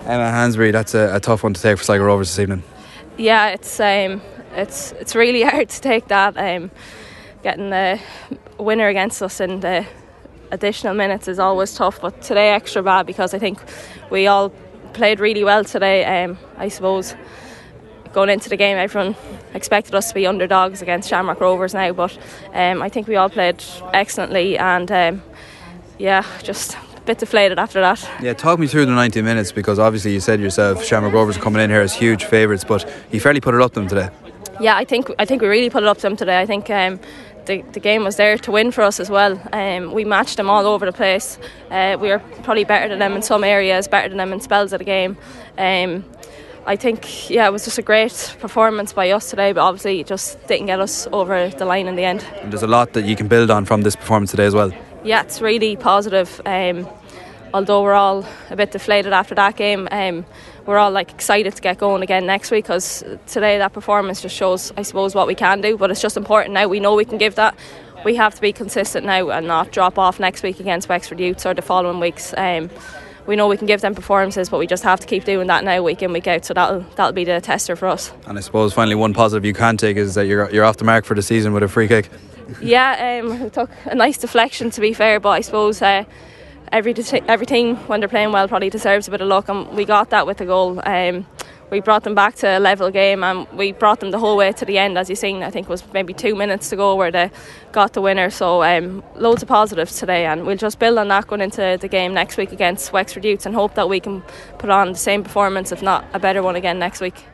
Emma Hansberry, that's a, a tough one to take for Sligo Rovers this evening. Yeah, it's um, it's it's really hard to take that. Um, getting the winner against us in the additional minutes is always tough, but today extra bad because I think we all played really well today. Um, I suppose going into the game, everyone expected us to be underdogs against Shamrock Rovers now, but um, I think we all played excellently and um, yeah, just bit deflated after that. Yeah, talk me through the 90 minutes because obviously you said yourself Shamrock Rovers are coming in here as huge favourites, but you fairly put it up to them today. Yeah, I think I think we really put it up to them today. I think um, the, the game was there to win for us as well. Um, we matched them all over the place. Uh, we were probably better than them in some areas, better than them in spells of the game. Um, I think yeah, it was just a great performance by us today, but obviously it just didn't get us over the line in the end. And there's a lot that you can build on from this performance today as well. Yeah, it's really positive. Um, although we're all a bit deflated after that game, um, we're all like excited to get going again next week because today that performance just shows, I suppose, what we can do. But it's just important now. We know we can give that. We have to be consistent now and not drop off next week against Wexford Youths or the following weeks. Um, we know we can give them performances, but we just have to keep doing that now, week in, week out. So that'll that'll be the tester for us. And I suppose finally one positive you can take is that you're you're off the mark for the season with a free kick. Yeah, um, it took a nice deflection to be fair, but I suppose. Uh, every every team when they're playing well probably deserves a bit of luck, and we got that with the goal. Um, we brought them back to a level game and we brought them the whole way to the end as you've seen I think it was maybe two minutes to go where they got the winner so um, loads of positives today and we'll just build on that going into the game next week against Wexford Youths and hope that we can put on the same performance if not a better one again next week